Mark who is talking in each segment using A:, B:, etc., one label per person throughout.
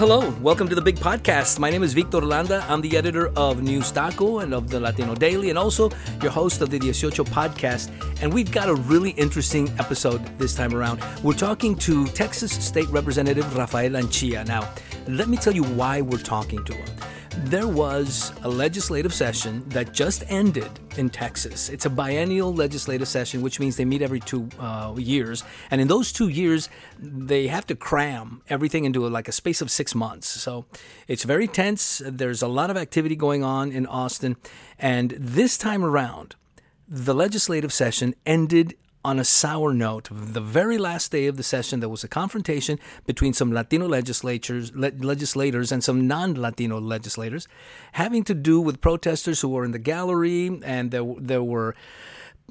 A: hello. Welcome to the big podcast. My name is Victor Landa. I'm the editor of News Taco and of the Latino Daily, and also your host of the Dieciocho podcast. And we've got a really interesting episode this time around. We're talking to Texas State Representative Rafael Anchia. Now, let me tell you why we're talking to him. There was a legislative session that just ended in Texas. It's a biennial legislative session, which means they meet every two uh, years. And in those two years, they have to cram everything into a, like a space of six months. So it's very tense. There's a lot of activity going on in Austin. And this time around, the legislative session ended on a sour note. The very last day of the session, there was a confrontation between some Latino legislators, le- legislators and some non-Latino legislators, having to do with protesters who were in the gallery, and there there were.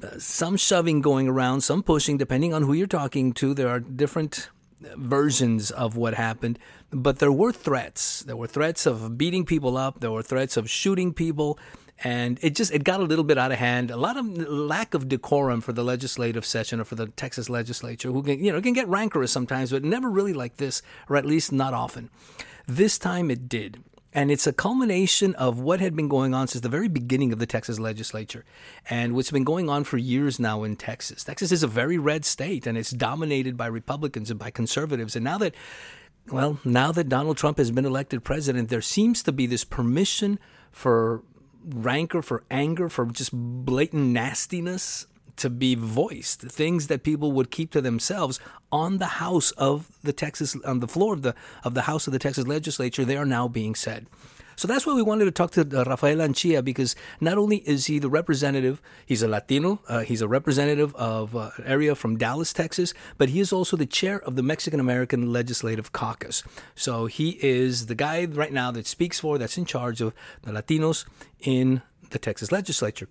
A: Uh, some shoving going around, some pushing, depending on who you're talking to. There are different versions of what happened, but there were threats. There were threats of beating people up. There were threats of shooting people and it just it got a little bit out of hand. A lot of lack of decorum for the legislative session or for the Texas legislature, who can you know can get rancorous sometimes, but never really like this, or at least not often. This time it did. And it's a culmination of what had been going on since the very beginning of the Texas legislature and what's been going on for years now in Texas. Texas is a very red state and it's dominated by Republicans and by conservatives. And now that, well, now that Donald Trump has been elected president, there seems to be this permission for rancor, for anger, for just blatant nastiness to be voiced. Things that people would keep to themselves on the House of the Texas, on the floor of the of the House of the Texas Legislature, they are now being said. So that's why we wanted to talk to uh, Rafael Anchia because not only is he the representative, he's a Latino, uh, he's a representative of uh, an area from Dallas, Texas, but he is also the chair of the Mexican American Legislative Caucus. So he is the guy right now that speaks for, that's in charge of the Latinos in the Texas legislature.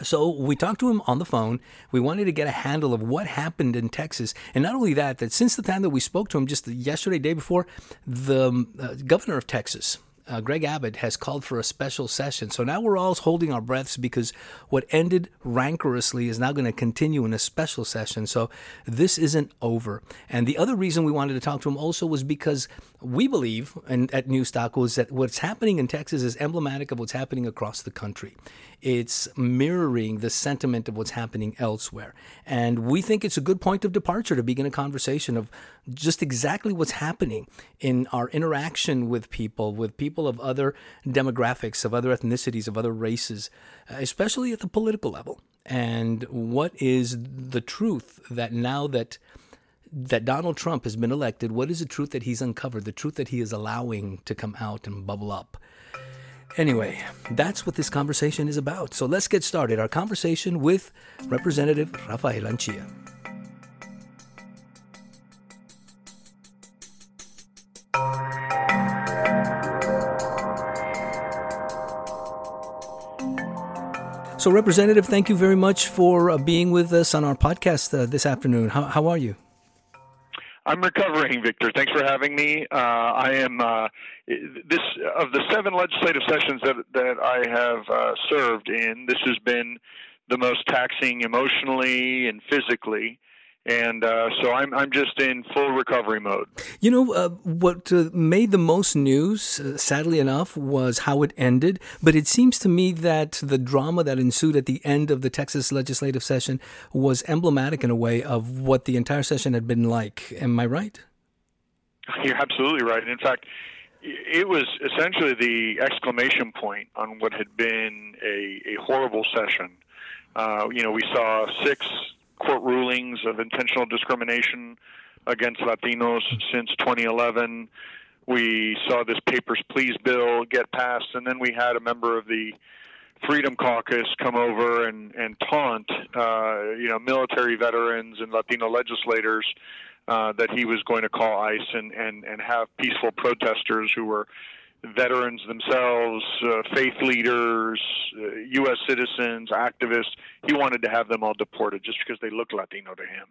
A: So we talked to him on the phone. We wanted to get a handle of what happened in Texas, and not only that, that since the time that we spoke to him just yesterday, day before, the uh, governor of Texas, uh, Greg Abbott has called for a special session. So now we're all holding our breaths because what ended rancorously is now going to continue in a special session. So this isn't over. And the other reason we wanted to talk to him also was because we believe and at News Taco is that what's happening in Texas is emblematic of what's happening across the country. It's mirroring the sentiment of what's happening elsewhere. And we think it's a good point of departure to begin a conversation of just exactly what's happening in our interaction with people, with people of other demographics, of other ethnicities, of other races, uh, especially at the political level. And what is the truth that now that that Donald Trump has been elected, what is the truth that he's uncovered, the truth that he is allowing to come out and bubble up? Anyway, that's what this conversation is about. So let's get started. Our conversation with Representative Rafael Anchia. So, Representative, thank you very much for uh, being with us on our podcast uh, this afternoon. How, how are you?
B: I'm recovering, Victor. Thanks for having me. Uh, I am uh, this of the seven legislative sessions that that I have uh, served in. This has been the most taxing emotionally and physically and uh, so I'm I'm just in full recovery mode.
A: You know uh, what uh, made the most news, uh, sadly enough, was how it ended. But it seems to me that the drama that ensued at the end of the Texas legislative session was emblematic in a way of what the entire session had been like. Am I right?
B: You're absolutely right. In fact. It was essentially the exclamation point on what had been a, a horrible session. Uh, you know, we saw six court rulings of intentional discrimination against Latinos since 2011. We saw this Papers, Please bill get passed, and then we had a member of the Freedom Caucus come over and, and taunt, uh, you know, military veterans and Latino legislators uh, that he was going to call ICE and, and, and have peaceful protesters who were veterans themselves, uh, faith leaders, uh, U.S. citizens, activists. He wanted to have them all deported just because they look Latino to him.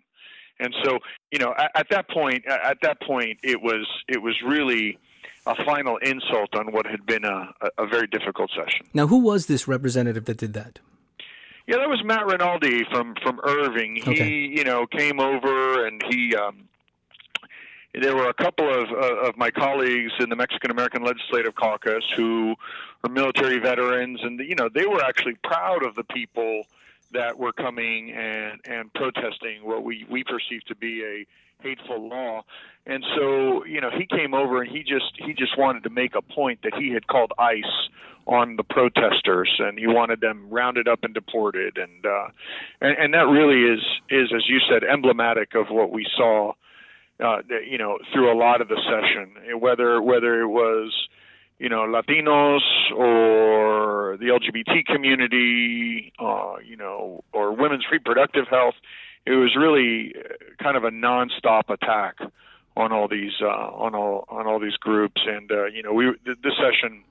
B: And so, you know, at, at that point, at that point, it was it was really a final insult on what had been a, a very difficult session.
A: Now, who was this representative that did that?
B: Yeah, that was Matt Rinaldi from from Irving. He, okay. you know, came over and he um, there were a couple of uh, of my colleagues in the Mexican American Legislative Caucus who were military veterans, and you know they were actually proud of the people that were coming and and protesting what we we perceive to be a hateful law. And so, you know, he came over and he just he just wanted to make a point that he had called ICE on the protesters and he wanted them rounded up and deported and uh and, and that really is is as you said emblematic of what we saw uh you know through a lot of the session whether whether it was you know Latinos or the LGBT community uh you know or women's reproductive health it was really kind of a nonstop attack on all these uh, on all on all these groups, and uh, you know, we this session,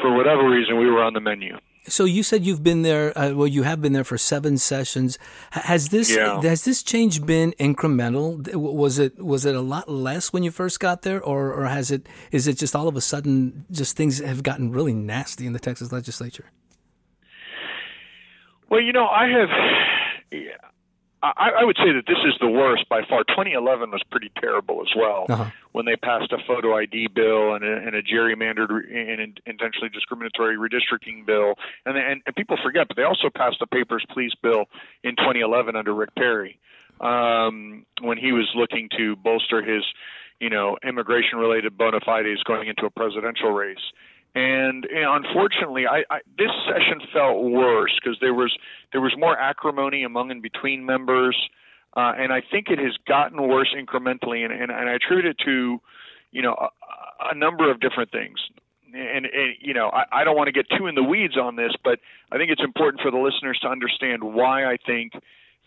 B: for whatever reason, we were on the menu.
A: So you said you've been there. Uh, well, you have been there for seven sessions. Has this
B: yeah.
A: has this change been incremental? Was it was it a lot less when you first got there, or or has it is it just all of a sudden just things have gotten really nasty in the Texas legislature?
B: Well, you know, I have. I, I would say that this is the worst by far. 2011 was pretty terrible as well, uh-huh. when they passed a photo ID bill and a, and a gerrymandered and intentionally discriminatory redistricting bill, and, and and people forget, but they also passed the Papers Please bill in 2011 under Rick Perry, um, when he was looking to bolster his, you know, immigration-related bona fides going into a presidential race. And, and unfortunately, I, I, this session felt worse because there was there was more acrimony among and between members, uh, and I think it has gotten worse incrementally. And, and, and I attribute it to, you know, a, a number of different things. And, and you know, I, I don't want to get too in the weeds on this, but I think it's important for the listeners to understand why I think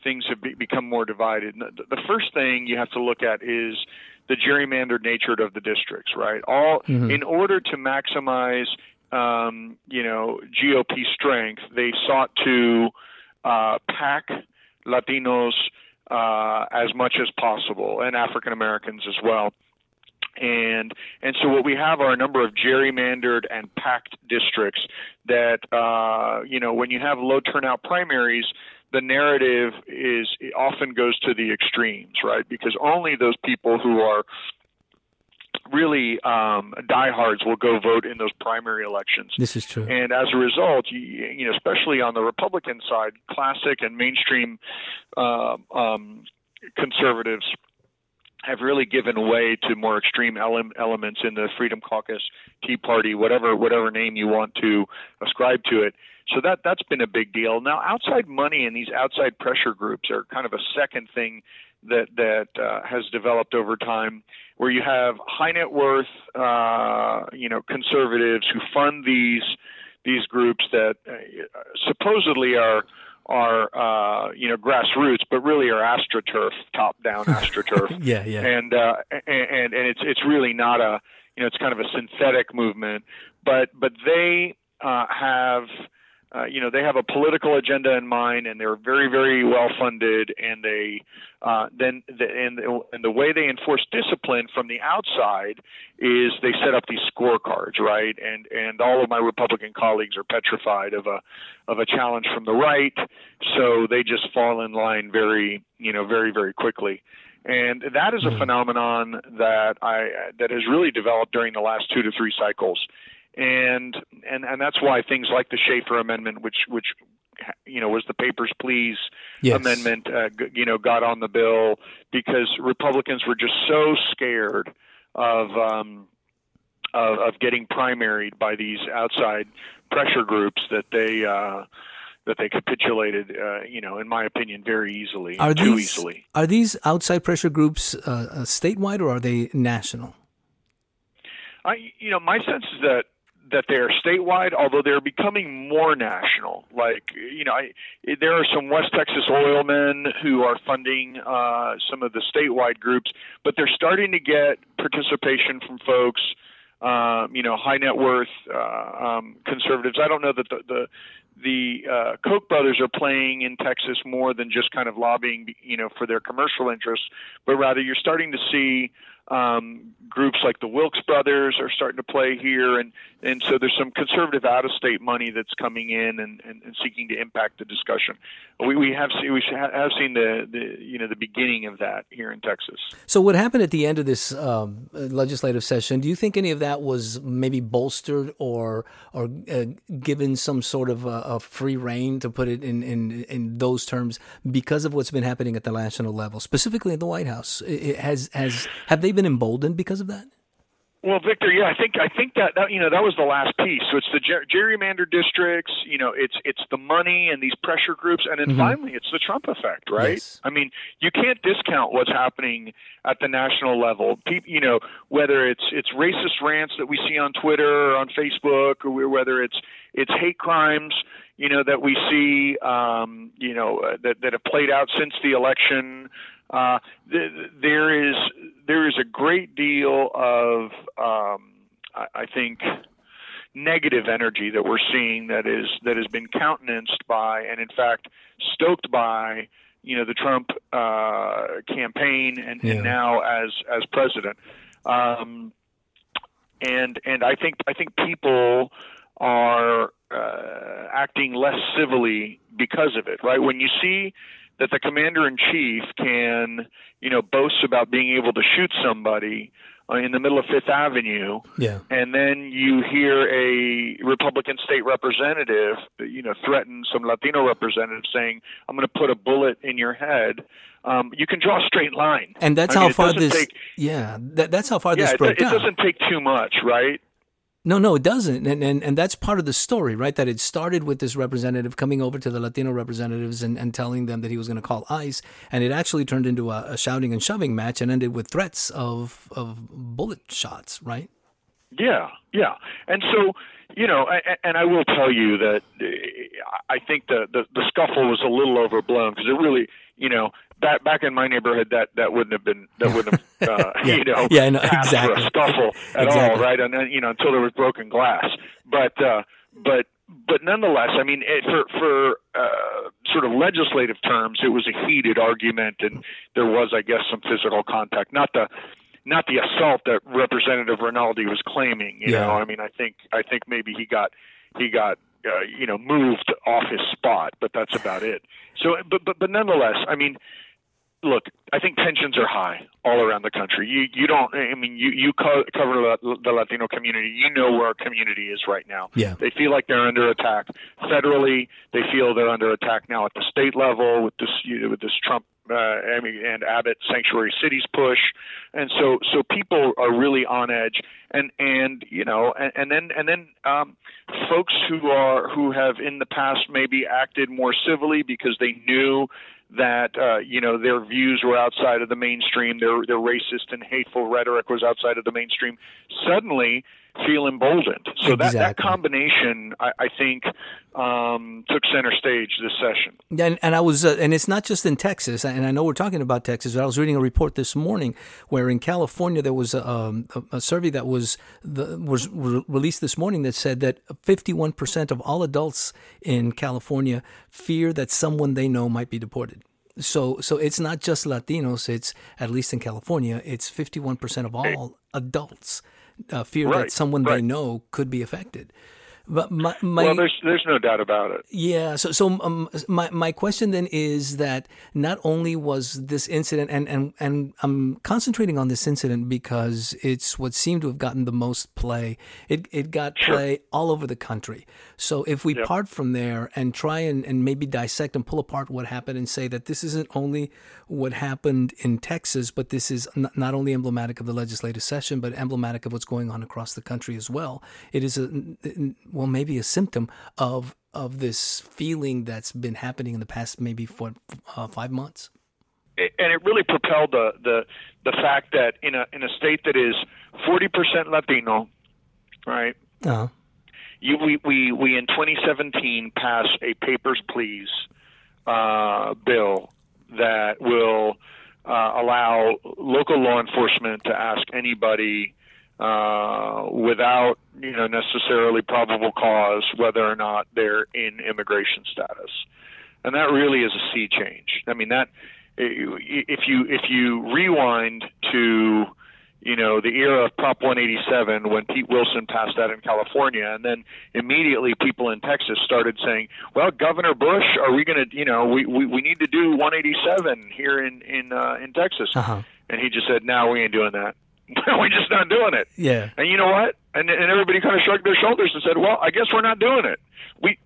B: things have be, become more divided. The, the first thing you have to look at is the gerrymandered nature of the districts, right? All mm-hmm. in order to maximize, um, you know, GOP strength, they sought to uh, pack Latinos uh, as much as possible, and African Americans as well. And and so what we have are a number of gerrymandered and packed districts that uh, you know when you have low turnout primaries, the narrative is often goes to the extremes, right? Because only those people who are really um, diehards will go vote in those primary elections.
A: This is true.
B: And as a result, you, you know, especially on the Republican side, classic and mainstream uh, um, conservatives have really given way to more extreme ele- elements in the Freedom Caucus, Tea Party, whatever whatever name you want to ascribe to it. So that that's been a big deal. Now, outside money and these outside pressure groups are kind of a second thing that that uh, has developed over time, where you have high net worth, uh, you know, conservatives who fund these these groups that uh, supposedly are are uh, you know grassroots, but really are astroturf, top down astroturf.
A: yeah, yeah.
B: And uh, and and it's it's really not a you know it's kind of a synthetic movement, but but they uh, have uh, you know they have a political agenda in mind and they're very very well funded and they uh, then the, and and the way they enforce discipline from the outside is they set up these scorecards right? And and all of my Republican colleagues are petrified of a of a challenge from the right so they just fall in line very you know very very quickly. And that is a hmm. phenomenon that I that has really developed during the last two to three cycles and and and that's why things like the Schaefer Amendment, which which you know was the Papers Please yes. amendment, uh, you know, got on the bill because Republicans were just so scared of. Um, of, of getting primaried by these outside pressure groups that they uh, that they capitulated, uh, you know, in my opinion, very easily, are too
A: these,
B: easily.
A: Are these outside pressure groups uh, uh, statewide or are they national?
B: I, you know, my sense is that that they're statewide, although they're becoming more national. Like, you know, I, there are some West Texas oilmen who are funding uh, some of the statewide groups, but they're starting to get participation from folks, um, you know, high net worth uh, um, conservatives. I don't know that the the, the uh, Koch brothers are playing in Texas more than just kind of lobbying, you know, for their commercial interests, but rather you're starting to see Um, groups like the Wilks brothers are starting to play here, and and so there's some conservative out-of-state money that's coming in and, and, and seeking to impact the discussion. We, we have seen we have seen the, the you know the beginning of that here in Texas.
A: So what happened at the end of this um, legislative session? Do you think any of that was maybe bolstered or or uh, given some sort of a, a free reign to put it in, in in those terms because of what's been happening at the national level, specifically in the White House? It has has have they been emboldened because of that?
B: Well, Victor, yeah, I think I think that, that you know that was the last piece. So it's the ger- gerrymander districts, you know, it's it's the money and these pressure groups, and then mm-hmm. finally it's the Trump effect, right? Yes. I mean, you can't discount what's happening at the national level. People, you know, whether it's it's racist rants that we see on Twitter or on Facebook, or whether it's it's hate crimes, you know, that we see, um, you know, uh, that that have played out since the election. Uh, th- there is there is a great deal of um, I, I think negative energy that we're seeing that is that has been countenanced by and in fact stoked by you know the Trump uh, campaign and, yeah. and, now as as president. Um, and and I think I think people are uh, acting less civilly because of it, right? When you see that the commander in chief can, you know, boast about being able to shoot somebody uh, in the middle of Fifth Avenue,
A: yeah.
B: and then you hear a Republican state representative, you know, threaten some Latino representative saying, "I'm going to put a bullet in your head." Um, you can draw a straight line,
A: and that's I how mean, far this. Take, yeah, that, that's how far
B: yeah,
A: this broke
B: it, it doesn't take too much, right?
A: No, no, it doesn't, and, and and that's part of the story, right? That it started with this representative coming over to the Latino representatives and, and telling them that he was going to call ICE, and it actually turned into a, a, shouting and shoving match and ended with threats of of bullet shots, right?
B: Yeah, yeah, and so you know, and I will tell you that eh, I think the the, the scuffle was a little overblown because it really, you know, back back in my neighborhood that that wouldn't have been that wouldn't have uh,
A: yeah.
B: you know
A: yeah, no, exactly.
B: scuffle at
A: exactly.
B: all, right? And then you know until there was broken glass, but uh, but but nonetheless, I mean, it, for for uh, sort of legislative terms, it was a heated argument, and there was, I guess, some physical contact. Not the not the assault that Representative Rinaldi was claiming. You
A: yeah.
B: know, I mean, I think I think maybe he got he got uh, you know moved off his spot, but that's about it. So, but but but nonetheless, I mean, look, I think tensions are high all around the country. You you don't. I mean, you you co- cover the Latino community. You know where our community is right now.
A: Yeah.
B: They feel like they're under attack federally. They feel they're under attack now at the state level with this you know, with this Trump uh, and Abbott sanctuary cities push, and so so people are really on edge. And and you know and, and then and then um, folks who are who have in the past maybe acted more civilly because they knew that uh, you know their views were outside of the mainstream, their their racist and hateful rhetoric was outside of the mainstream. Suddenly, feel emboldened. So
A: exactly.
B: that, that combination, I, I think, um, took center stage this session.
A: And, and I was, uh, and it's not just in Texas. And I know we're talking about Texas. But I was reading a report this morning where in California there was a, um, a, a survey that was the, was re- released this morning that said that 51 percent of all adults in California fear that someone they know might be deported so so it's not just Latinos. It's at least in California, it's 51% of all adults uh, fear
B: right,
A: that someone
B: right.
A: they know could be affected. But my, my,
B: well, there's there's no doubt about it.
A: Yeah. So so um, my my question then is that not only was this incident, and and and I'm concentrating on this incident because it's what seemed to have gotten the most play. It it got
B: sure.
A: play all over the country. So if we
B: yep.
A: part from there and try and, and maybe dissect and pull apart what happened and say that this isn't only what happened in Texas, but this is n- not only emblematic of the legislative session, but emblematic of what's going on across the country as well. It is a well, maybe a symptom of of this feeling that's been happening in the past maybe for uh, five months.
B: And it really propelled the the the fact that in a in a state that is forty percent Latino, right?
A: Uh-huh.
B: You, we, we, we in 2017 passed a papers please uh, bill that will uh, allow local law enforcement to ask anybody uh, without you know necessarily probable cause whether or not they're in immigration status, and that really is a sea change. I mean that if you if you rewind to you know, the era of Prop 187 when Pete Wilson passed that in California, and then immediately people in Texas started saying, "Well, Governor Bush, are we going to, you know, we, we we need to do 187 here in in uh, in Texas?"
A: Uh-huh.
B: And he just said, "No, we ain't doing that. we're just not doing it."
A: Yeah.
B: And you know what? And and everybody kind of shrugged their shoulders and said, "Well, I guess we're not doing it." We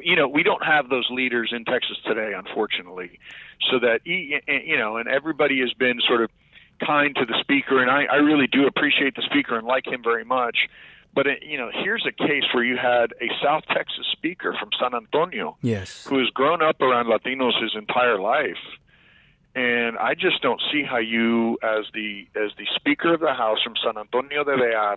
B: you know, we don't have those leaders in Texas today, unfortunately. So that you know, and everybody has been sort of kind to the speaker, and I, I really do appreciate the speaker and like him very much. But it, you know, here's a case where you had a South Texas speaker from San Antonio,
A: yes,
B: who has grown up around Latinos his entire life, and I just don't see how you, as the as the Speaker of the House from San Antonio de Béxar,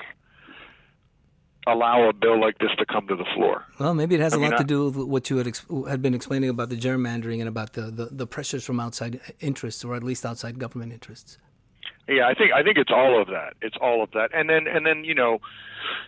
B: allow a bill like this to come to the floor.
A: Well, maybe it has
B: I
A: a
B: mean,
A: lot to do with what you had, ex- had been explaining about the gerrymandering and about the, the, the pressures from outside interests, or at least outside government interests.
B: Yeah, I think I think it's all of that. It's all of that, and then and then you know,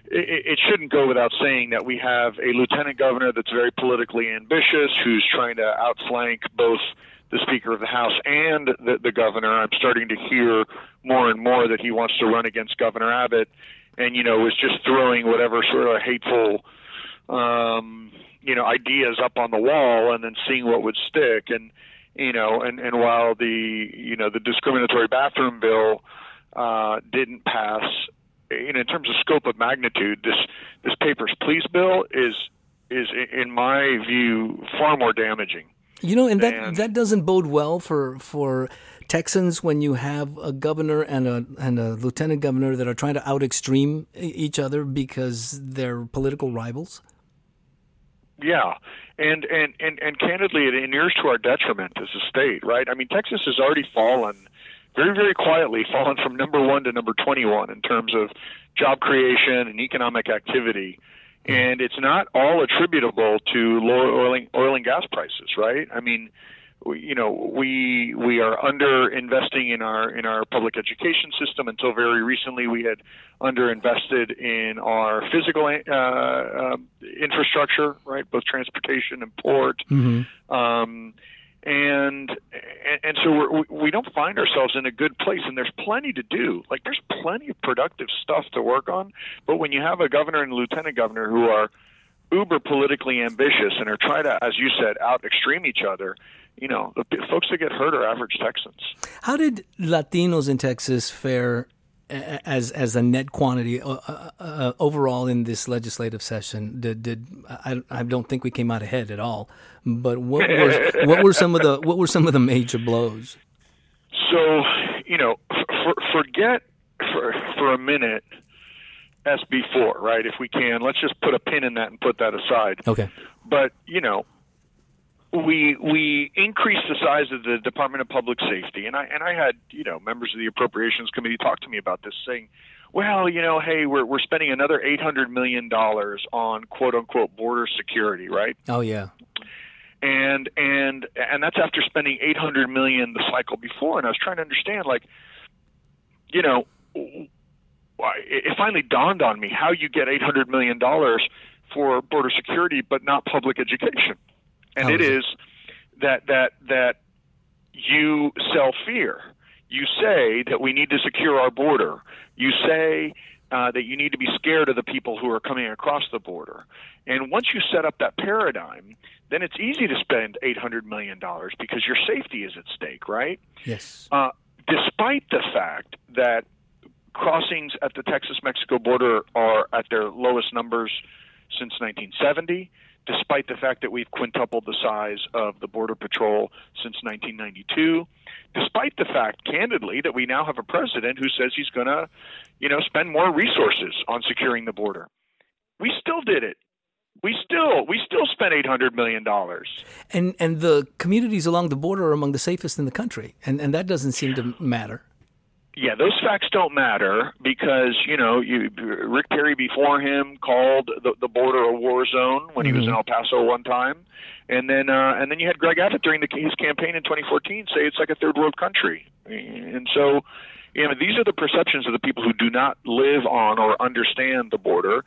B: it, it shouldn't go without saying that we have a lieutenant governor that's very politically ambitious, who's trying to outflank both the Speaker of the House and the, the governor. I'm starting to hear more and more that he wants to run against Governor Abbott, and you know, is just throwing whatever sort of hateful, um, you know, ideas up on the wall, and then seeing what would stick. And you know, and and while the you know the discriminatory bathroom bill uh, didn't pass, know, in terms of scope of magnitude, this this papers please bill is is in my view far more damaging.
A: You know, and that
B: And-
A: that doesn't bode well for for Texans when you have a governor and a and a lieutenant governor that are trying to out extreme each other because they're political rivals.
B: Yeah, and and and and candidly, it inures to our detriment as a state, right? I mean, Texas has already fallen very, very quietly, fallen from number one to number twenty-one in terms of job creation and economic activity, and it's not all attributable to lower oil and, oil and gas prices, right? I mean. We, you know, we we are under investing in our in our public education system. Until very recently, we had underinvested in our physical uh, uh, infrastructure, right, both transportation and port.
A: Mm-hmm.
B: Um, and, and so we're, we don't find ourselves in a good place, and there's plenty to do. Like there's plenty of productive stuff to work on, but when you have a governor and lieutenant governor who are uber politically ambitious and are trying to, as you said, out extreme each other, you know, the folks that get hurt are average Texans.
A: How did Latinos in Texas fare as as a net quantity uh, uh, uh, overall in this legislative session? Did, did I, I don't think we came out ahead at all. But what were what were some of the what were some of the major blows?
B: So, you know, for, forget for for a minute SB4, right? If we can, let's just put a pin in that and put that aside.
A: Okay.
B: But you know, we we increased the size of the Department of Public Safety, and I and I had you know members of the Appropriations Committee talk to me about this, saying, well, you know, hey, we're we're spending another eight hundred million dollars on quote unquote border security, right?
A: Oh yeah.
B: and and and that's after spending 800 million the cycle before and i was trying to understand like you know it finally dawned on me how you get 800 million dollars for border security but not public education and
A: How
B: it
A: is it?
B: is that that that you sell fear you say that we need to secure our border you say uh, that you need to be scared of the people who are coming across the border. And once you set up that paradigm, then it's easy to spend $800 million because your safety is at stake, right?
A: Yes.
B: Uh, despite the fact that crossings at the Texas Mexico border are at their lowest numbers since 1970, despite the fact that we've quintupled the size of the Border Patrol since 1992, despite the fact, candidly, that we now have a president who says he's going to, you know, spend more resources on securing the border. We still did it. We still we still spent 800 million dollars.
A: And and the communities along the border are among the safest in the country, and and that doesn't seem to matter.
B: Yeah, those facts don't matter because you know you, Rick Perry before him called the, the border a war zone when he was in El Paso one time, and then uh, and then you had Greg Abbott during the, his campaign in 2014 say it's like a third world country, and so you know these are the perceptions of the people who do not live on or understand the border,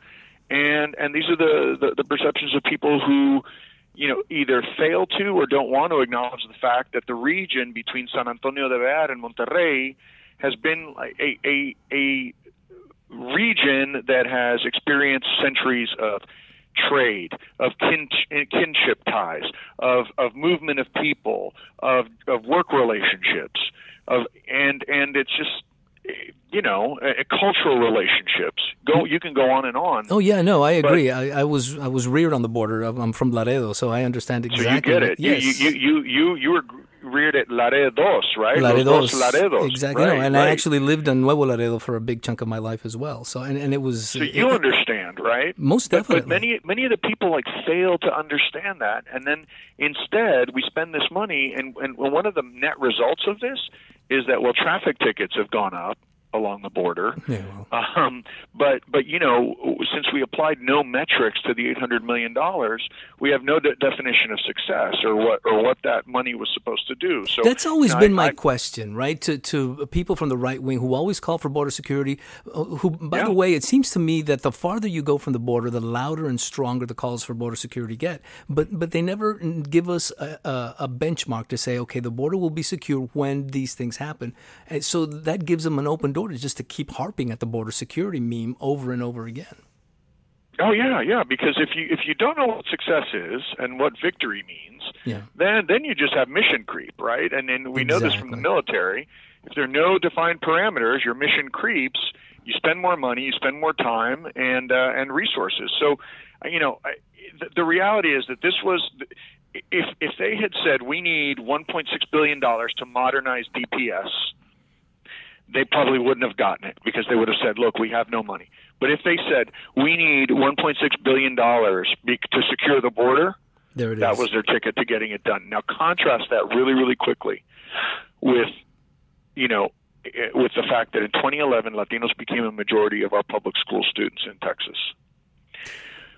B: and and these are the the, the perceptions of people who you know, either fail to or don't want to acknowledge the fact that the region between San Antonio de Béxar and Monterrey has been a a, a region that has experienced centuries of trade, of kin, kinship ties, of, of movement of people, of, of work relationships, of and and it's just you know, uh, cultural relationships. Go, you can go on and on.
A: Oh yeah, no, I agree. But, I, I, was I was reared on the border. I'm from Laredo, so I understand exactly.
B: So you get it.
A: Yes.
B: You, you you you you were reared at Laredos, right?
A: Laredos,
B: Laredos.
A: Exactly.
B: Right,
A: no, and
B: right.
A: I actually lived in Nuevo Laredo for a big chunk of my life as well. So and, and it was.
B: So you
A: it,
B: understand, right?
A: Most definitely.
B: But, but many many of the people like fail to understand that, and then instead we spend this money, and and one of the net results of this is that well, traffic tickets have gone up along the border.
A: Yeah, well.
B: um, but but you know, since we applied no metrics to the 800 million dollars, we have no de- definition of success or what or what that money was supposed to do. So
A: that's always been
B: I,
A: my
B: I,
A: question, right? To to people from the right wing who always call for border security. uh, Who, by
B: Yeah.
A: the way, it seems to me that the farther you go from the border, the louder and stronger the calls for border security get. But but they never give us a, a, a benchmark to say, okay, the border will be secure when these things happen. And so that gives them an open door to just to keep harping at the border security meme over and over again.
B: Oh yeah, yeah. Because if you if you don't know what success is and what victory means,
A: Yeah.
B: then then you just have mission creep, right? And then we know this from the military. If there are no defined parameters, your mission creeps. You spend more money, you spend more time and uh, and resources. So, uh, you know, I, the, the reality is that this was. If if they had said we need 1.6 billion dollars to modernize DPS, they probably wouldn't have gotten it because they would have said, "Look, we have no money." But if they said we need 1.6 billion dollars to secure the border,
A: There it is.
B: that was their ticket to getting it done. Now contrast that really, really quickly with, you know, eh, with the fact that in 2011 Latinos became a majority of our public school students in Texas.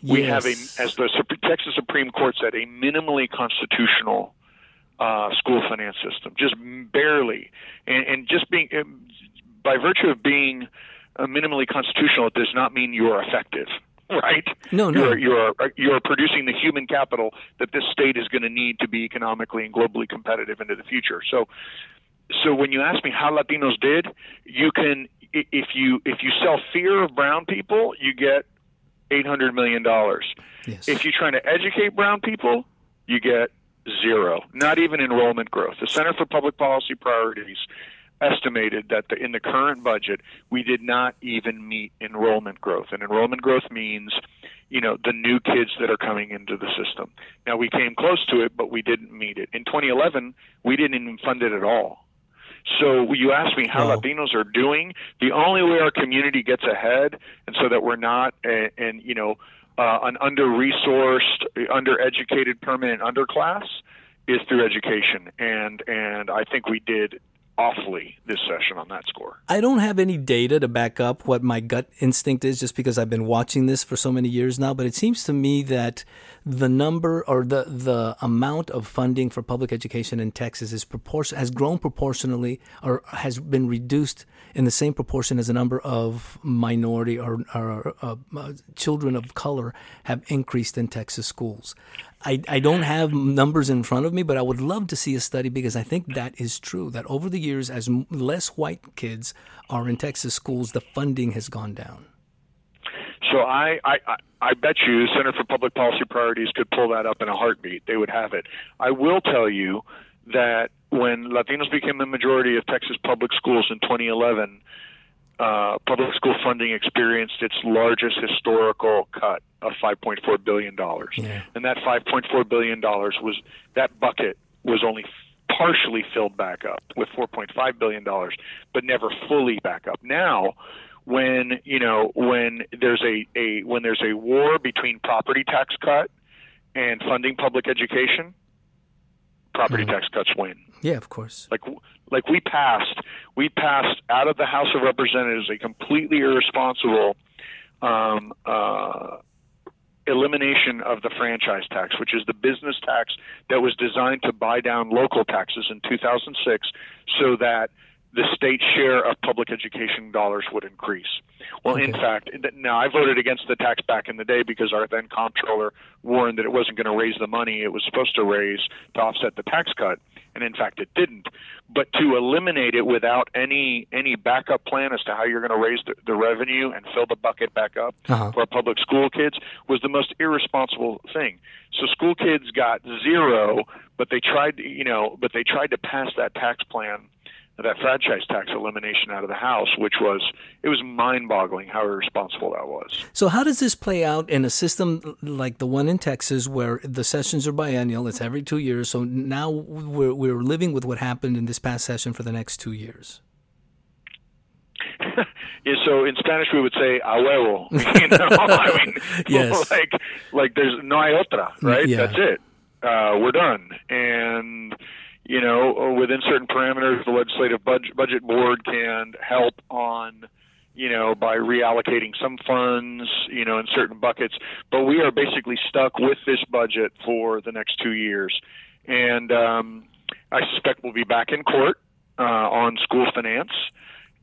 B: We have a, as the Texas Supreme Court said, a minimally constitutional uh, school finance system, just barely, and, and just being um, by virtue of being uh, minimally constitutional, it does not mean you are effective, right?
A: No, no.
B: You're you're you're producing the human capital that this state is going to need to be economically and globally competitive into the future. So, so when you ask me how Latinos did, you can if you if you sell fear of brown people, you get eight hundred million dollars.
A: Yes.
B: If you're trying to educate brown people, you get zero. Not even enrollment growth. The Center for Public Policy Priorities estimated that the, in the current budget we did not even meet enrollment growth. And enrollment growth means, you know, the new kids that are coming into the system. Now we came close to it, but we didn't meet it. In 2011, we didn't even fund it at all. So you ask me how. Latinos are doing. The only way our community gets ahead, and so that we're not, a, and you know, uh, an under-resourced, undereducated permanent underclass, is through education. And and I think we did awfully this session on that score.
A: I don't have any data to back up what my gut instinct is just because I've been watching this for so many years now, but it seems to me that the number or the the amount of funding for public education in Texas is proportion has grown proportionally or has been reduced in the same proportion as the number of minority or, or uh, children of color have increased in Texas schools. I, I don't have numbers in front of me, but I would love to see a study because I think that is true. That over the years, as less white kids are in Texas schools, the funding has gone down.
B: So I, I, I- bet you Center for Public Policy Priorities could pull that up in a heartbeat. They would have it. I will tell you that when Latinos became the majority of Texas public schools in 2011, uh, public school funding experienced its largest historical cut of 5.4 billion dollars,
A: Yeah.
B: and that 5.4 billion dollars was that bucket was only partially filled back up with 4.5 billion dollars, but never fully back up. Now, when you know when there's a, a when there's a war between property tax cut and funding public education, property tax cuts win
A: Yeah, of course.
B: like like we passed we passed out of the House of Representatives a completely irresponsible um, uh, elimination of the franchise tax, which is the business tax that was designed to buy down local taxes in 2006, so that the state share of public education dollars would increase. Well, in fact, now I voted against the tax back in the day because our then comptroller warned that it wasn't going to raise the money it was supposed to raise to offset the tax cut. and in fact it didn't. But to eliminate it without any any backup plan as to how you're going to raise the, the revenue and fill the bucket back up uh-huh. for public school kids was the most irresponsible thing. So school kids got zero, but they tried, you know, but they tried to pass that tax plan that franchise tax elimination out of the House, which was it was mind-boggling how irresponsible that was.
A: So how does this play out in a system like the one in Texas, where the sessions are biennial? It's every two years. So now we're we're living with what happened in this past session for the next two years.
B: yeah, so in Spanish we would say a huevo. You know, I mean, yes. like like there's no hay otra, right? Yeah. That's it. Uh, we're done, and you know, within certain parameters, the legislative budget, budget board can help on, you know, by reallocating some funds, you know, in certain buckets. But we are basically stuck with this budget for the next two years, and um, I suspect we'll be back in court uh, on school finance,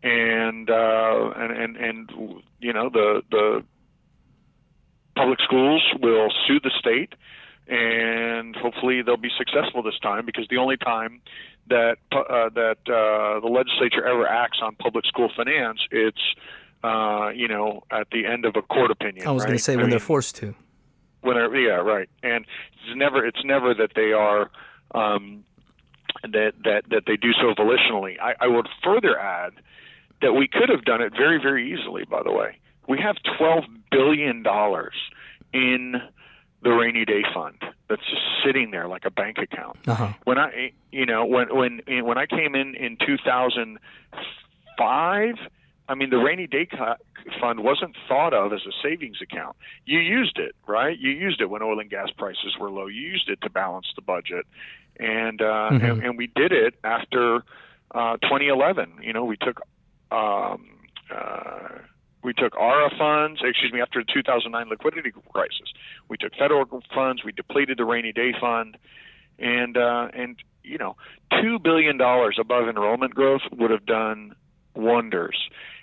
B: and uh, and and and you know the the public schools will sue the state and hopefully they'll be successful this time because the only time that uh, that uh, the legislature ever acts on public school finance, it's uh, you know at the end of a court opinion.
A: I was
B: right?
A: going to say I when mean, they're forced to.
B: When yeah, right, and it's never it's never that they are um, that that that they do so volitionally. I, I would further add that we could have done it very very easily. By the way, we have twelve billion dollars in the rainy day fund that's just sitting there like a bank account. Uh-huh. When I, you know, when when when I came in in 2005, I mean, the rainy day fund wasn't thought of as a savings account. You used it, right? You used it when oil and gas prices were low. You used it to balance the budget, and uh, mm-hmm. and, and we did it after uh, 2011. You know, we took. Um, uh, we took ARRA funds, excuse me, after the 2009 liquidity crisis. We took federal funds, we depleted the rainy day fund, and uh, and you know, two billion dollars above enrollment growth would have done wonders.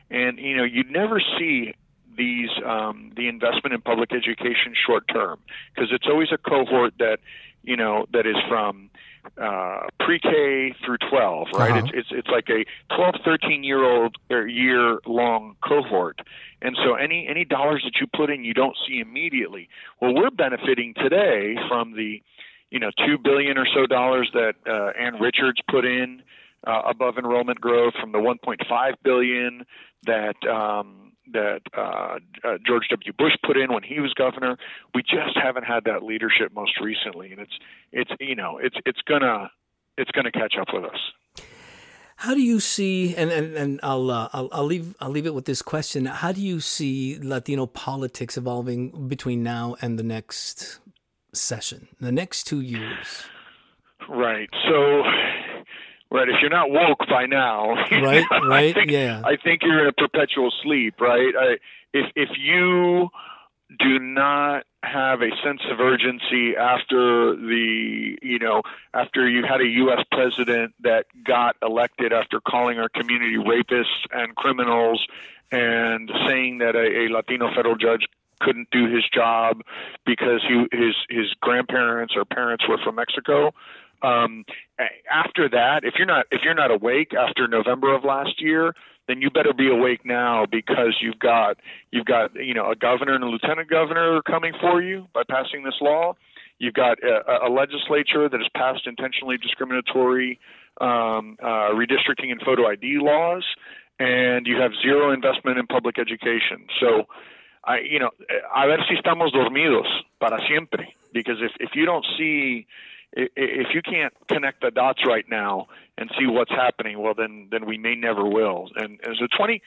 B: And you know, you'd never see these um, the investment in public education short term because it's always a cohort that you know that is from uh, pre-K through 12, right? Uh-huh. It's, it's it's like a 12, 13 year old or year long cohort, and so any any dollars that you put in, you don't see immediately. Well, we're benefiting today from the, you know, two billion or so dollars that uh, Ann Richards put in uh, above enrollment growth, from the 1.5 billion that. Um, that uh, uh, George W. Bush put in when he was governor. We just haven't had that leadership most recently, and it's it's you know it's it's gonna it's gonna catch up with us.
A: How do you see, and and, and I'll, uh, I'll I'll leave I'll leave it with this question. How do you see Latino politics evolving between now and the next session, the next two years?
B: Right. So Right. If you're not woke by now,
A: right, right,
B: I think,
A: yeah.
B: I think you're in a perpetual sleep. Right. I, if if you do not have a sense of urgency after the you know after you had a U.S. president that got elected after calling our community rapists and criminals and saying that a, a Latino federal judge couldn't do his job because he his his grandparents or parents were from Mexico um, after that, if you're not if you're not awake after November of last year, then you better be awake now because you've got you've got you know a governor and a lieutenant governor coming for you by passing this law. You've got a, a legislature that has passed intentionally discriminatory um, uh, redistricting and photo ID laws, and you have zero investment in public education. So, I you know, a ver si estamos dormidos para siempre. Because if if you don't see if you can't connect the dots right now and see what's happening, well, then then we may never will. And, and so 20,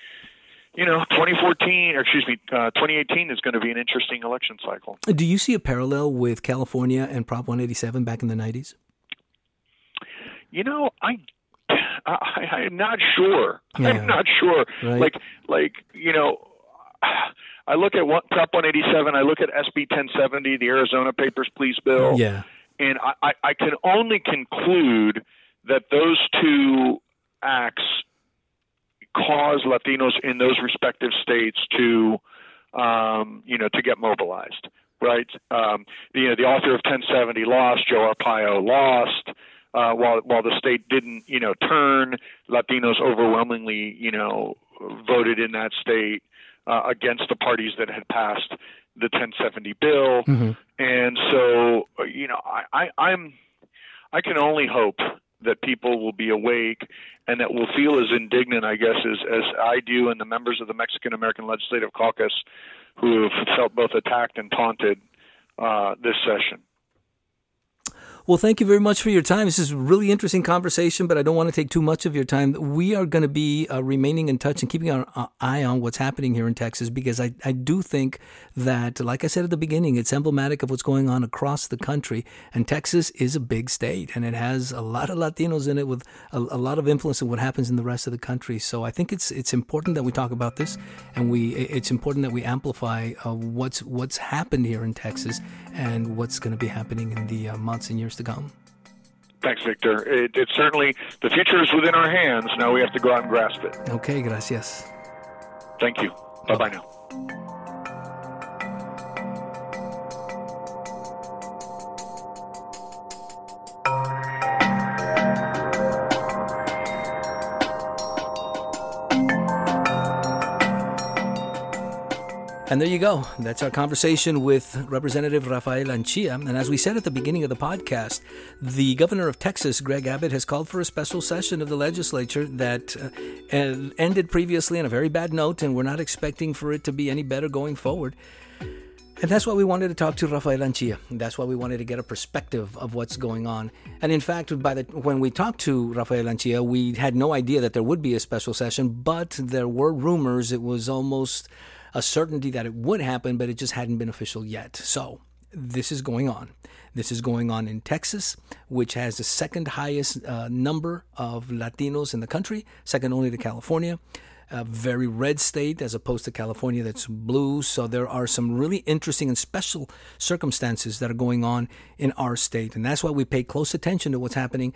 B: you know, 2014 or excuse me, uh, 2018 is going to be an interesting election cycle.
A: Do you see a parallel with California and Prop 187 back in the 90s?
B: You know, I I, am not sure. Yeah. I'm not sure. Right. Like, like you know, I look at what, Prop 187. I look at SB 1070, the Arizona Papers Please bill.
A: Yeah
B: and I, I can only conclude that those two acts cause Latinos in those respective states to, um, you know, to get mobilized. Right? Um, you know, the author of 1070 lost. Joe Arpaio lost. uh, while while the state didn't, you know, turn, Latinos overwhelmingly, you know, voted in that state uh, against the parties that had passed the 1070 bill, mm-hmm. and so you know, I, I I'm I can only hope that people will be awake and that will feel as indignant, I guess, as as I do, and the members of the Mexican American Legislative Caucus who have felt both attacked and taunted uh, this session.
A: Well, thank you very much for your time. This is a really interesting conversation, but I don't want to take too much of your time. We are going to be uh, remaining in touch and keeping our uh, eye on what's happening here in Texas because I, I do think that, like I said at the beginning, it's emblematic of what's going on across the country. And Texas is a big state and it has a lot of Latinos in it with a, a lot of influence in what happens in the rest of the country. So I think it's it's important that we talk about this and we it's important that we amplify uh, what's what's happened here in Texas and what's going to be happening in the uh, months and years to come.
B: Thanks, Victor. It, it certainly, the future is within our hands. Now we have to go out and grasp it.
A: Okay, gracias.
B: Thank you. Bye bye now.
A: And there you go. That's our conversation with Representative Rafael Anchía. And as we said at the beginning of the podcast, the governor of Texas, Greg Abbott, has called for a special session of the legislature that uh, ended previously on a very bad note, and we're not expecting for it to be any better going forward. And that's why we wanted to talk to Rafael Anchía. That's why we wanted to get a perspective of what's going on. And in fact, by the when we talked to Rafael Anchía, we had no idea that there would be a special session, but there were rumors. It was almost a certainty that it would happen, but it just hadn't been official yet. So this is going on. This is going on in Texas, which has the second highest uh, number of Latinos in the country, second only to California. A very red state as opposed to California that's blue. So there are some really interesting and special circumstances that are going on in our state. And that's why we pay close attention to what's happening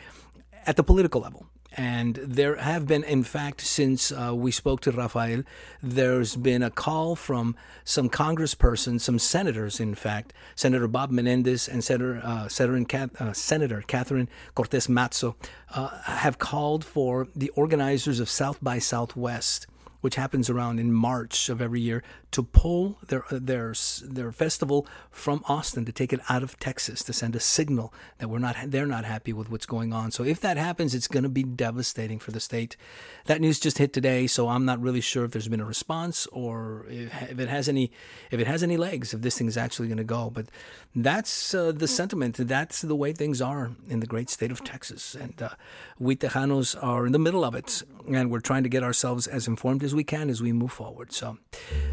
A: at the political level. And there have been, in fact, since uh, we spoke to Rafael, there's been a call from some congresspersons, some senators, in fact, Senator Bob Menendez and Senator, uh, Senator, uh, Senator Catherine Cortez Masto, uh, have called for the organizers of South by Southwest which happens around in March of every year, to pull their their their festival from Austin to take it out of Texas to send a signal that we're not they're not happy with what's going on. So if that happens, it's going to be devastating for the state. That news just hit today, so I'm not really sure if there's been a response or if, if it has any if it has any legs if this thing is actually going to go. But that's uh, the sentiment. That's the way things are in the great state of Texas, and uh, we Tejanos are in the middle of it, and we're trying to get ourselves as informed as we can as we move forward. So,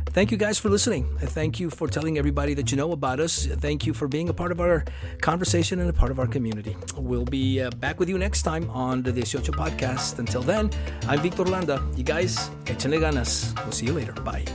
A: thank you guys for listening. Thank you for telling everybody that you know about us. Thank you for being a part of our conversation and a part of our community. We'll be uh, back with you next time on the 18 podcast. Until then, I'm Victor Landa. You guys, échenle ganas. We'll see you later. Bye.